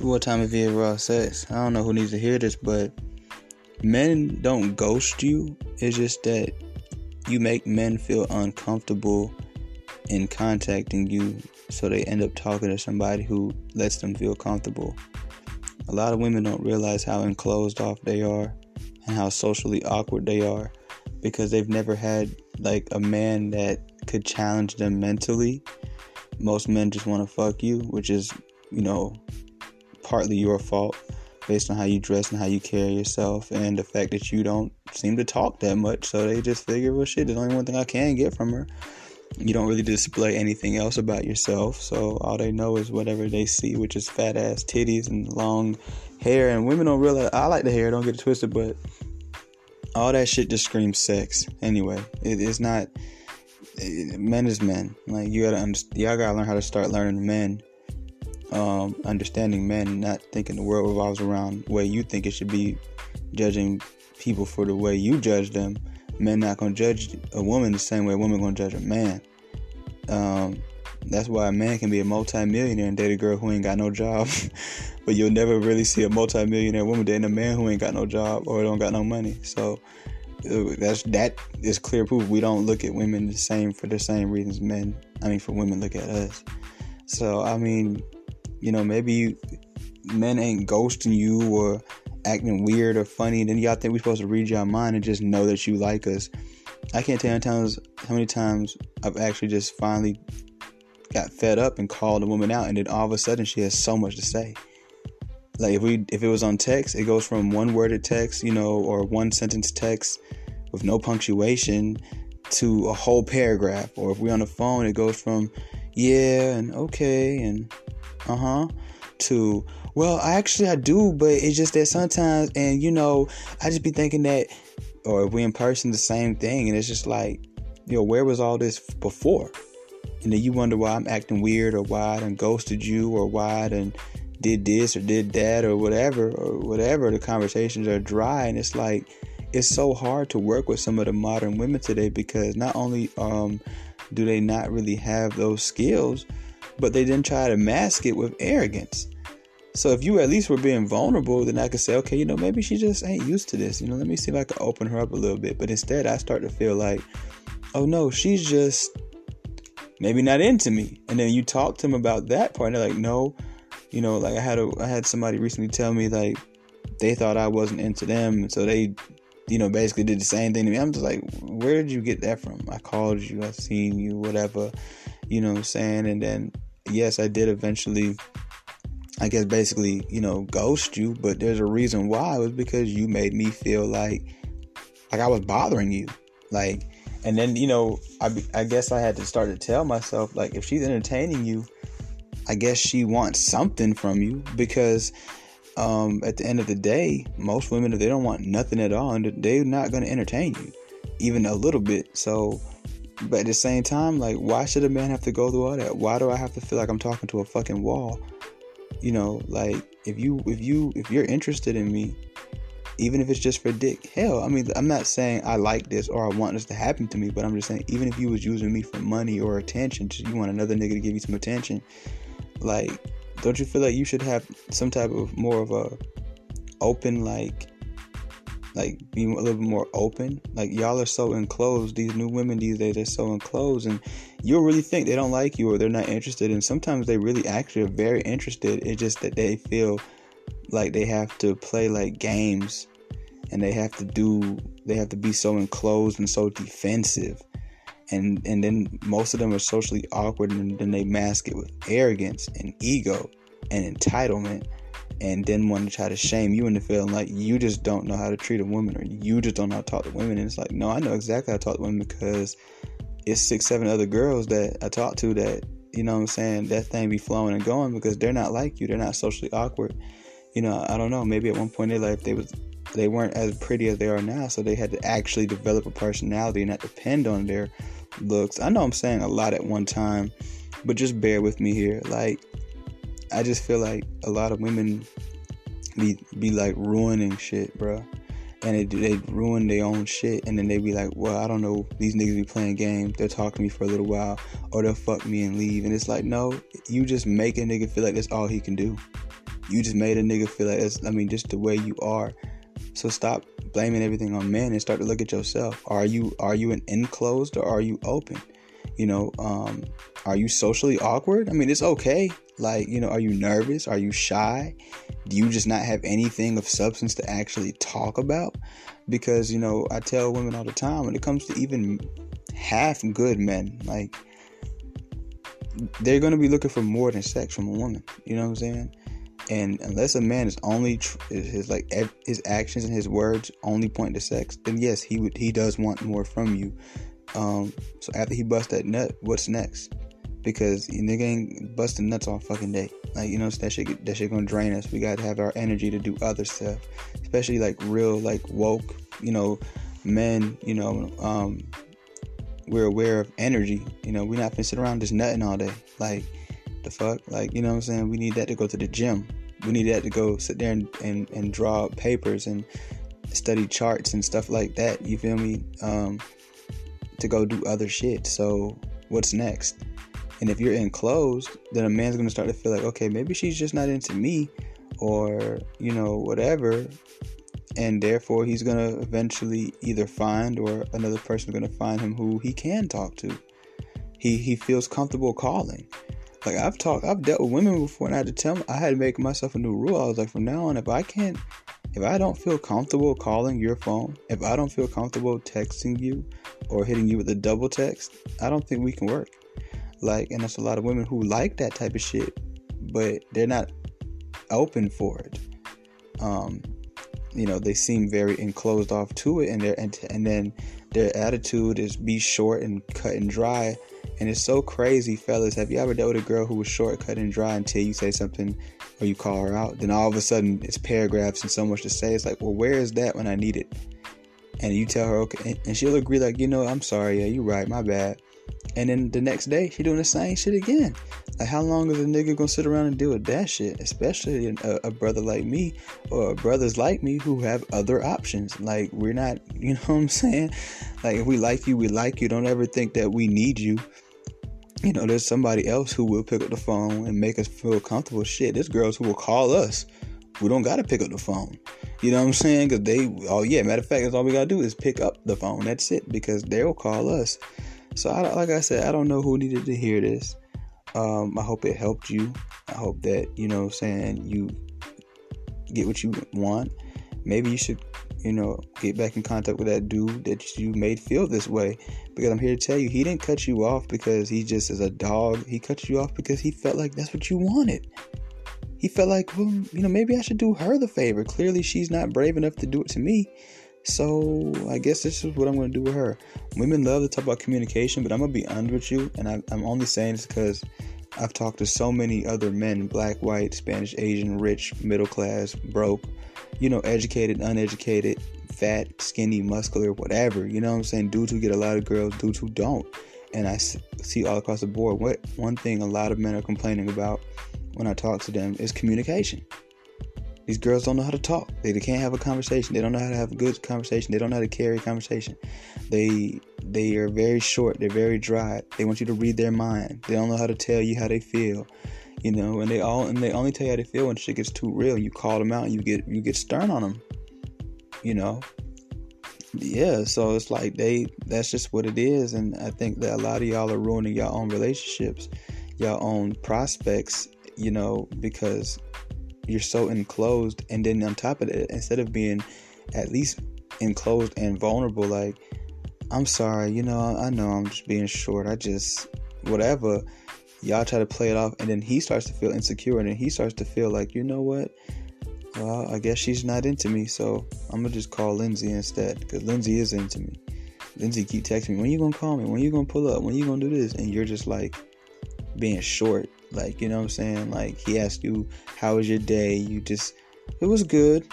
What time of year raw sex. I don't know who needs to hear this, but men don't ghost you. It's just that you make men feel uncomfortable in contacting you, so they end up talking to somebody who lets them feel comfortable. A lot of women don't realize how enclosed off they are and how socially awkward they are because they've never had like a man that could challenge them mentally. Most men just want to fuck you, which is, you know, partly your fault based on how you dress and how you carry yourself and the fact that you don't seem to talk that much. So they just figure, well, shit, there's only one thing I can get from her. You don't really display anything else about yourself. So all they know is whatever they see, which is fat ass titties and long hair. And women don't realize, I like the hair, don't get it twisted, but all that shit just screams sex. Anyway, it, it's not, men is men. Like, you gotta, y'all gotta learn how to start learning men um, understanding men, not thinking the world revolves around the way you think it should be, judging people for the way you judge them. Men not gonna judge a woman the same way a woman gonna judge a man. Um, that's why a man can be a multi-millionaire and date a girl who ain't got no job, but you'll never really see a multi-millionaire woman dating a man who ain't got no job or don't got no money. So uh, that's that is clear proof we don't look at women the same for the same reasons men. I mean, for women look at us. So I mean, you know, maybe men ain't ghosting you or acting weird or funny, then y'all think we're supposed to read your mind and just know that you like us. I can't tell you how, times, how many times I've actually just finally got fed up and called a woman out, and then all of a sudden she has so much to say. Like if we if it was on text, it goes from one worded text, you know, or one sentence text with no punctuation to a whole paragraph. Or if we're on the phone, it goes from yeah and okay and uh huh, to, well, I actually I do, but it's just that sometimes, and you know, I just be thinking that, or if we in person, the same thing, and it's just like, you know, where was all this before? And then you wonder why I'm acting weird, or why I done ghosted you, or why I done did this or did that, or whatever, or whatever. The conversations are dry, and it's like, it's so hard to work with some of the modern women today because not only um, do they not really have those skills, but they didn't try to mask it with arrogance. So if you at least were being vulnerable, then I could say, okay, you know, maybe she just ain't used to this. You know, let me see if I can open her up a little bit. But instead, I start to feel like, oh no, she's just maybe not into me. And then you talk to them about that part, and they're like, no, you know, like I had a I had somebody recently tell me like they thought I wasn't into them, so they, you know, basically did the same thing to me. I'm just like, where did you get that from? I called you, I seen you, whatever, you know what I'm saying, and then yes, I did eventually, I guess basically, you know, ghost you, but there's a reason why. It was because you made me feel like, like I was bothering you. Like, and then, you know, I, I guess I had to start to tell myself, like, if she's entertaining you, I guess she wants something from you because um, at the end of the day, most women, if they don't want nothing at all, they're not going to entertain you, even a little bit. So, but at the same time, like, why should a man have to go through all that? Why do I have to feel like I'm talking to a fucking wall? You know, like if you if you if you're interested in me, even if it's just for dick, hell, I mean, I'm not saying I like this or I want this to happen to me, but I'm just saying even if you was using me for money or attention, just you want another nigga to give you some attention, like, don't you feel like you should have some type of more of a open like like be a little bit more open. Like y'all are so enclosed. These new women these days are so enclosed, and you'll really think they don't like you or they're not interested. And sometimes they really actually are very interested. It's just that they feel like they have to play like games, and they have to do. They have to be so enclosed and so defensive. And, and then most of them are socially awkward and then they mask it with arrogance and ego and entitlement and then want to try to shame you into feeling like you just don't know how to treat a woman or you just don't know how to talk to women. And it's like, no, I know exactly how to talk to women because it's six, seven other girls that I talk to that, you know what I'm saying, that thing be flowing and going because they're not like you. They're not socially awkward. You know, I don't know. Maybe at one point in their life they was they weren't as pretty as they are now, so they had to actually develop a personality and not depend on their looks. I know I'm saying a lot at one time, but just bear with me here. Like I just feel like a lot of women be be like ruining shit, bro. And they they ruin their own shit, and then they be like, "Well, I don't know. These niggas be playing games. They'll talk to me for a little while, or they'll fuck me and leave." And it's like, no, you just make a nigga feel like that's all he can do. you just made a nigga feel like it's, I mean, just the way you are. So stop blaming everything on men and start to look at yourself. Are you are you an enclosed or are you open? You know, um, are you socially awkward? I mean, it's okay. Like, you know, are you nervous? Are you shy? Do you just not have anything of substance to actually talk about? Because, you know, I tell women all the time when it comes to even half good men, like, they're going to be looking for more than sex from a woman. You know what I'm saying? And unless a man is only tr- his like his actions and his words only point to sex, then yes, he would he does want more from you. Um, so after he busts that nut, what's next? Because nigga ain't busting nuts all fucking day. Like you know that shit that shit gonna drain us. We gotta have our energy to do other stuff, especially like real like woke, you know, men. You know, um, we're aware of energy. You know, we're not gonna sit around just nutting all day. Like the fuck, like you know what I'm saying. We need that to go to the gym. We need that to go sit there and, and, and draw papers and study charts and stuff like that. You feel me? Um, to go do other shit. So what's next? And if you're enclosed, then a man's gonna start to feel like, okay, maybe she's just not into me, or you know, whatever. And therefore, he's gonna eventually either find or another person gonna find him who he can talk to. He he feels comfortable calling. Like I've talked, I've dealt with women before, and I had to tell, them, I had to make myself a new rule. I was like, from now on, if I can't, if I don't feel comfortable calling your phone, if I don't feel comfortable texting you or hitting you with a double text, I don't think we can work. Like, and there's a lot of women who like that type of shit, but they're not open for it. Um, you know, they seem very enclosed off to it, and they and, and then their attitude is be short and cut and dry and it's so crazy, fellas. Have you ever dealt with a girl who was short, cut, and dry until you say something or you call her out? Then all of a sudden it's paragraphs and so much to say. It's like, well, where is that when I need it? And you tell her, okay, and she'll agree, like, you know, I'm sorry, yeah, you're right, my bad. And then the next day, she doing the same shit again. Like, how long is a nigga gonna sit around and deal with that shit? Especially a, a, brother like me or brothers like me who have other options. Like, we're not, you know what I'm saying? Like, if we like you, we like you. Don't ever think that we need you you know, there's somebody else who will pick up the phone and make us feel comfortable. Shit, there's girls who will call us. We don't gotta pick up the phone. You know what I'm saying? Because they, oh yeah, matter of fact, that's all we gotta do is pick up the phone. That's it. Because they'll call us. So, I, like I said, I don't know who needed to hear this. Um, I hope it helped you. I hope that you know, saying you get what you want. Maybe you should you know, get back in contact with that dude that you made feel this way. Because I'm here to tell you, he didn't cut you off because he just is a dog. He cut you off because he felt like that's what you wanted. He felt like, well, you know, maybe I should do her the favor. Clearly, she's not brave enough to do it to me. So I guess this is what I'm to do with her. Women love to talk about communication, but I'm to be honest with you, and I, I'm only saying this because I've talked to so many other men black, white, Spanish, Asian, rich, middle class, broke you know, educated, uneducated, fat, skinny, muscular, whatever. You know what I'm saying? Dudes who get a lot of girls, dudes who don't. And I see all across the board. What one thing a lot of men are complaining about when I talk to them is communication. These girls don't know how to talk. They, can't have a conversation. They don't know how to have a good conversation. They don't know how to carry a conversation. They they are very short. They're very dry. They want you to read their mind. They don't know how to tell you how they feel you know, and they all and they only tell you how they feel when shit gets too real. You call them out, and you get you get stern on them, you know. Yeah, so it's like they that's just what it is, and I think that a lot of y'all are ruining your own relationships, your own prospects, you know, because you're so enclosed, and then on top of it, instead of being at least enclosed and vulnerable, like I'm sorry, you know, I know I'm just being short. I just whatever y'all try to play it off and then he starts to feel insecure and then he starts to feel like you know what? Well i guess she's not into me so i'm gonna just call lindsay instead because lindsay is into me. Lindsay keep texting me when you gonna call me? When you gonna pull up? When you gonna do this? And you're just like being short like you know what i'm saying like he asked you how was your day you just it was good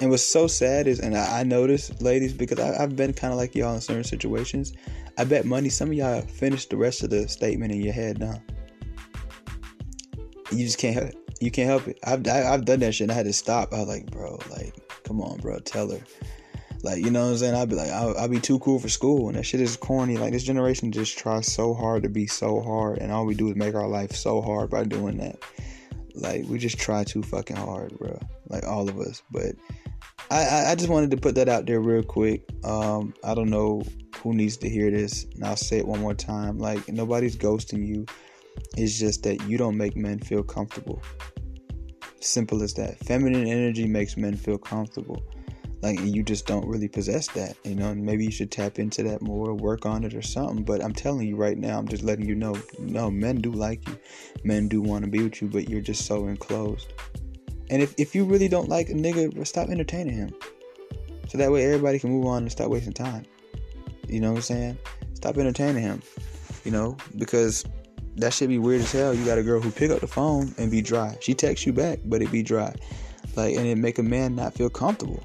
and what's so sad is, and I, noticed, ladies, because I, have been kind of like y'all in certain situations. I bet money some of y'all finished the rest of the statement in your head now. You just can't help it. You can't help it. I've I, have i have done that shit and I had to stop. I was like, bro, like, come on, bro, tell her. Like, you know what I'm saying? I'd be like, I'll, I'll be too cool for school. And that shit is corny. Like, this generation just tries so hard to be so hard. And all we do is make our life so hard by doing that. Like, we just try too fucking hard, bro. Like, all of us. But I, I just wanted to put that out there real quick. Um, I don't know who needs to hear this. And I'll say it one more time. Like, nobody's ghosting you. It's just that you don't make men feel comfortable. Simple as that. Feminine energy makes men feel comfortable. Like you just don't really possess that, you know. And maybe you should tap into that more, work on it or something. But I'm telling you right now, I'm just letting you know. No, men do like you, men do want to be with you, but you're just so enclosed. And if if you really don't like a nigga, stop entertaining him. So that way everybody can move on and stop wasting time. You know what I'm saying? Stop entertaining him. You know, because that should be weird as hell. You got a girl who pick up the phone and be dry. She texts you back, but it be dry. Like, and it make a man not feel comfortable.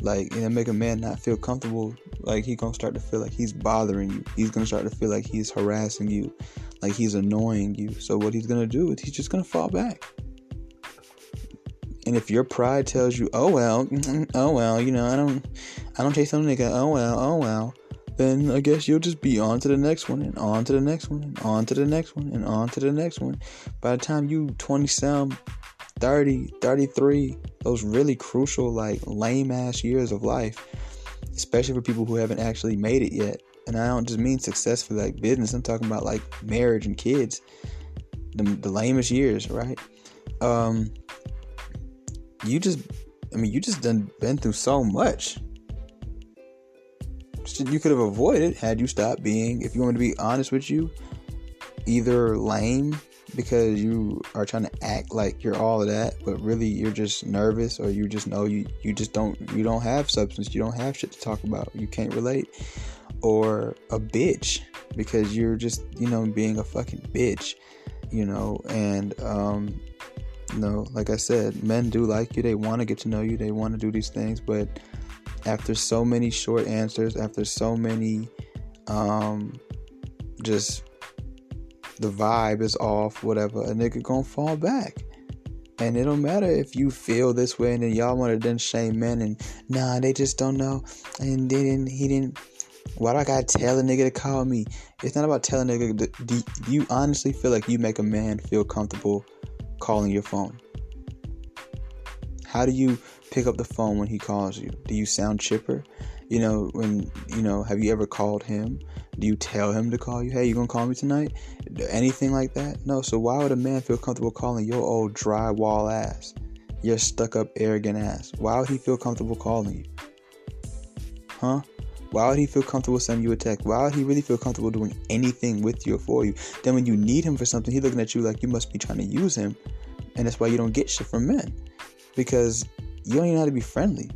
Like, and make a man not feel comfortable. Like, he gonna start to feel like he's bothering you. He's gonna start to feel like he's harassing you, like he's annoying you. So what he's gonna do is he's just gonna fall back. And if your pride tells you, oh well, oh well, you know, I don't, I don't chase some nigga. Oh well, oh well then I guess you'll just be on to the next one and on to the next one and on to the next one and on to the next one. By the time you 20 some, 30, 33, those really crucial, like lame ass years of life, especially for people who haven't actually made it yet. And I don't just mean successful like business, I'm talking about like marriage and kids. The, the lamest years, right? Um, you just, I mean, you just done been through so much you could have avoided had you stopped being, if you want to be honest with you, either lame because you are trying to act like you're all of that, but really you're just nervous or you just know you, you just don't you don't have substance, you don't have shit to talk about, you can't relate. Or a bitch because you're just, you know, being a fucking bitch, you know, and um you know, like I said, men do like you, they want to get to know you, they want to do these things, but after so many short answers, after so many, um, just the vibe is off, whatever, a nigga gonna fall back. And it don't matter if you feel this way and then y'all wanna then shame men and nah, they just don't know. And they didn't, he didn't. Why do I gotta tell a nigga to call me? It's not about telling a nigga. Do you honestly feel like you make a man feel comfortable calling your phone? How do you pick up the phone when he calls you? Do you sound chipper? You know, when, you know, have you ever called him? Do you tell him to call you? Hey, you gonna call me tonight? Anything like that? No. So why would a man feel comfortable calling your old drywall ass? Your stuck up, arrogant ass? Why would he feel comfortable calling you? Huh? Why would he feel comfortable sending you a text? Why would he really feel comfortable doing anything with you or for you? Then when you need him for something, he's looking at you like you must be trying to use him. And that's why you don't get shit from men. Because you don't even know how to be friendly.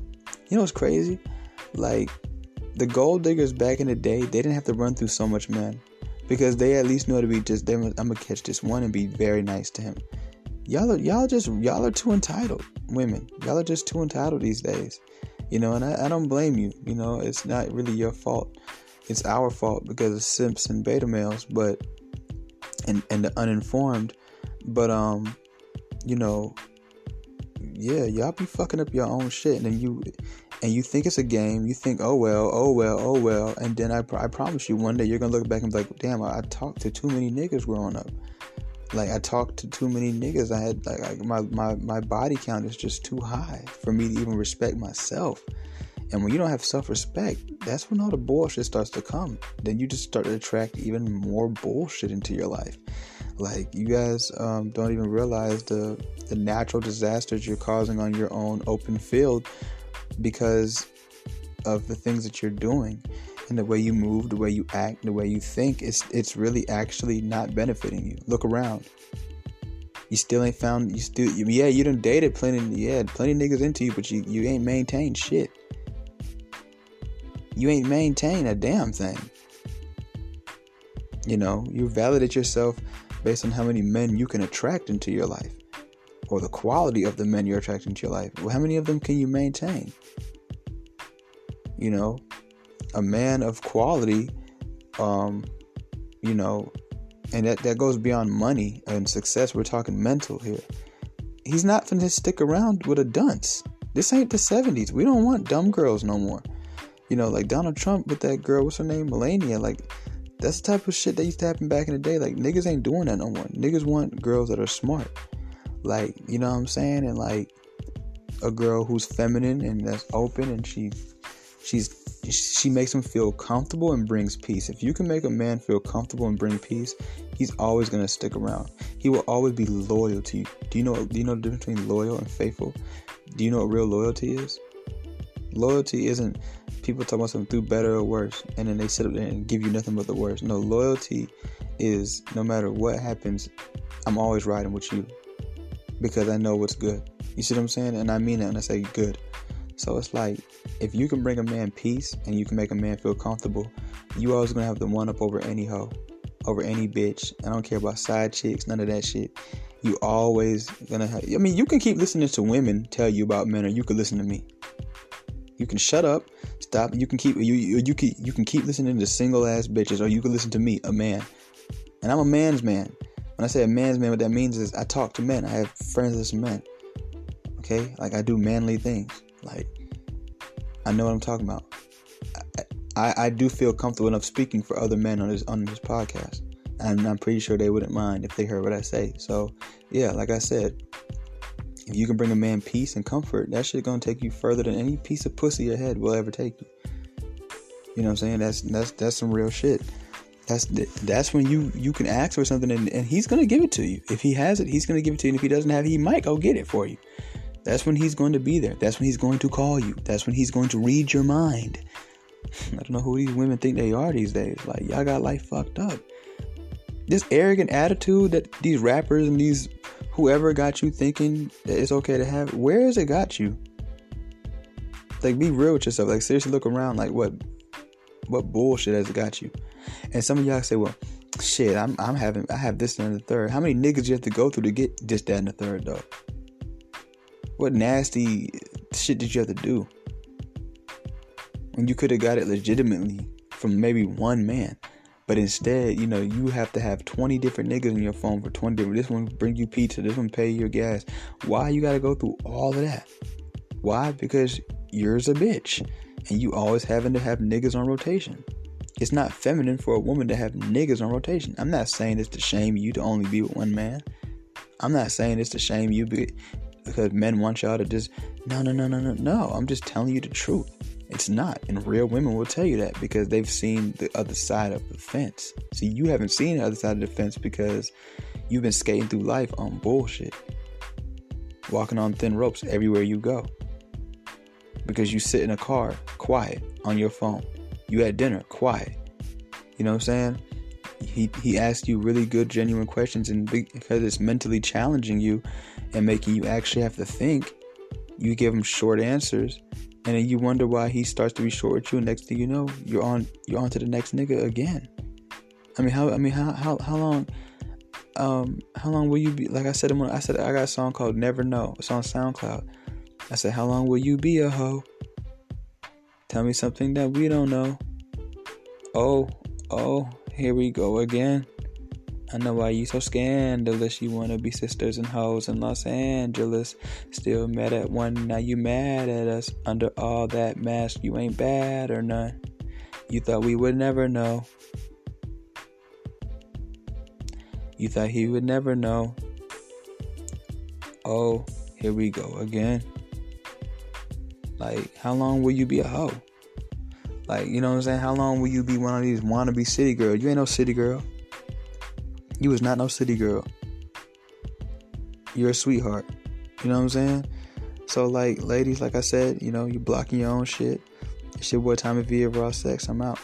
You know what's crazy? Like the gold diggers back in the day, they didn't have to run through so much men because they at least knew to be just. I'm gonna catch this one and be very nice to him. Y'all are y'all just y'all are too entitled, women. Y'all are just too entitled these days. You know, and I, I don't blame you. You know, it's not really your fault. It's our fault because of simps and beta males, but and and the uninformed. But um, you know, yeah, y'all be fucking up your own shit, and then you and you think it's a game. You think, oh well, oh well, oh well, and then I, I promise you, one day you're gonna look back and be like, damn, I, I talked to too many niggas growing up. Like I talked to too many niggas. I had like, like my my my body count is just too high for me to even respect myself. And when you don't have self respect, that's when all the bullshit starts to come. Then you just start to attract even more bullshit into your life. Like you guys um, don't even realize the the natural disasters you're causing on your own open field because of the things that you're doing and the way you move, the way you act, the way you think. It's it's really actually not benefiting you. Look around. You still ain't found. You still yeah. You done dated plenty. Yeah, plenty niggas into you, but you you ain't maintained shit. You ain't maintained a damn thing. You know, you validate yourself based on how many men you can attract into your life or the quality of the men you're attracting to your life. Well, how many of them can you maintain? You know, a man of quality, um, you know, and that, that goes beyond money and success. We're talking mental here. He's not going to stick around with a dunce. This ain't the 70s. We don't want dumb girls no more. You know, like Donald Trump with that girl, what's her name? Melania. Like, that's the type of shit that used to happen back in the day. Like, niggas ain't doing that no more. Niggas want girls that are smart. Like, you know what I'm saying? And like, a girl who's feminine and that's open and she she's she makes him feel comfortable and brings peace. If you can make a man feel comfortable and bring peace, he's always gonna stick around. He will always be loyal to you. Do you know do you know the difference between loyal and faithful? Do you know what real loyalty is? Loyalty isn't people talk about something through better or worse and then they sit up there and give you nothing but the worst. No, loyalty is no matter what happens, I'm always riding with you because I know what's good. You see what I'm saying? And I mean it when I say good. So it's like if you can bring a man peace and you can make a man feel comfortable, you always gonna have the one up over any hoe, over any bitch. I don't care about side chicks, none of that shit. You always gonna have. I mean, you can keep listening to women tell you about men, or you can listen to me. You can shut up, stop. You can keep you you, you can you can keep listening to single ass bitches, or you can listen to me, a man. And I'm a man's man. When I say a man's man, what that means is I talk to men. I have friends some men. Okay, like I do manly things. Like I know what I'm talking about. I, I, do feel comfortable enough speaking for other men on this on this podcast, and I'm pretty sure they wouldn't mind if they heard what I say. So, yeah, like I said, if you can bring a man peace and comfort, that shit gonna take you further than any piece of pussy your head will ever take you. You know what I'm saying? That's that's that's some real shit. That's that's when you you can ask for something and, and he's gonna give it to you. If he has it, he's gonna give it to you. And if he doesn't have it, he might go get it for you. That's when he's going to be there. That's when he's going to call you. That's when he's going to read your mind. I don't know who these women think they are these days. Like, y'all got life fucked up. This arrogant attitude that these rappers and these whoever got you thinking that it's okay to have, where has it got you? Like, be real with yourself. Like, seriously, look around. Like, what, what bullshit has it got you? And some of y'all say, well, shit, I'm, I'm having, I have this and the third. How many niggas you have to go through to get this, that, and the third, though? What nasty shit did you have to do? When you could have got it legitimately from maybe one man. But instead, you know, you have to have 20 different niggas in your phone for 20 different. This one bring you pizza, this one pay your gas. Why you gotta go through all of that? Why? Because you're a bitch. And you always having to have niggas on rotation. It's not feminine for a woman to have niggas on rotation. I'm not saying it's to shame you to only be with one man. I'm not saying it's to shame you because men want y'all to just no no no no no no i'm just telling you the truth it's not and real women will tell you that because they've seen the other side of the fence. See you haven't seen the other side of the fence because you've been skating through life on bullshit walking on thin ropes everywhere you go. Because you sit in a car quiet on your phone. You at dinner quiet. You know what i'm saying? He he asked you really good genuine questions and because it's mentally challenging you and making you actually have to think you give him short answers and then you wonder why he starts to be short with you. And next thing you know you're on you're on to the next nigga again. I mean how i mean how how, how long um how long will you be like i said i said i got a song called never know. It's on soundcloud. I said how long will you be a hoe? Tell me something that we don't know. Oh oh here we go again I know why you so scandalous. You wanna be sisters and hoes in Los Angeles. Still mad at one, now you mad at us. Under all that mask, you ain't bad or none. You thought we would never know. You thought he would never know. Oh, here we go again. Like, how long will you be a hoe? Like, you know what I'm saying? How long will you be one of these wannabe city girls? You ain't no city girl. You was not no city girl. You're a sweetheart. You know what I'm saying? So like ladies, like I said, you know, you blocking your own shit. It's your boy Tommy V of Raw Sex. I'm out.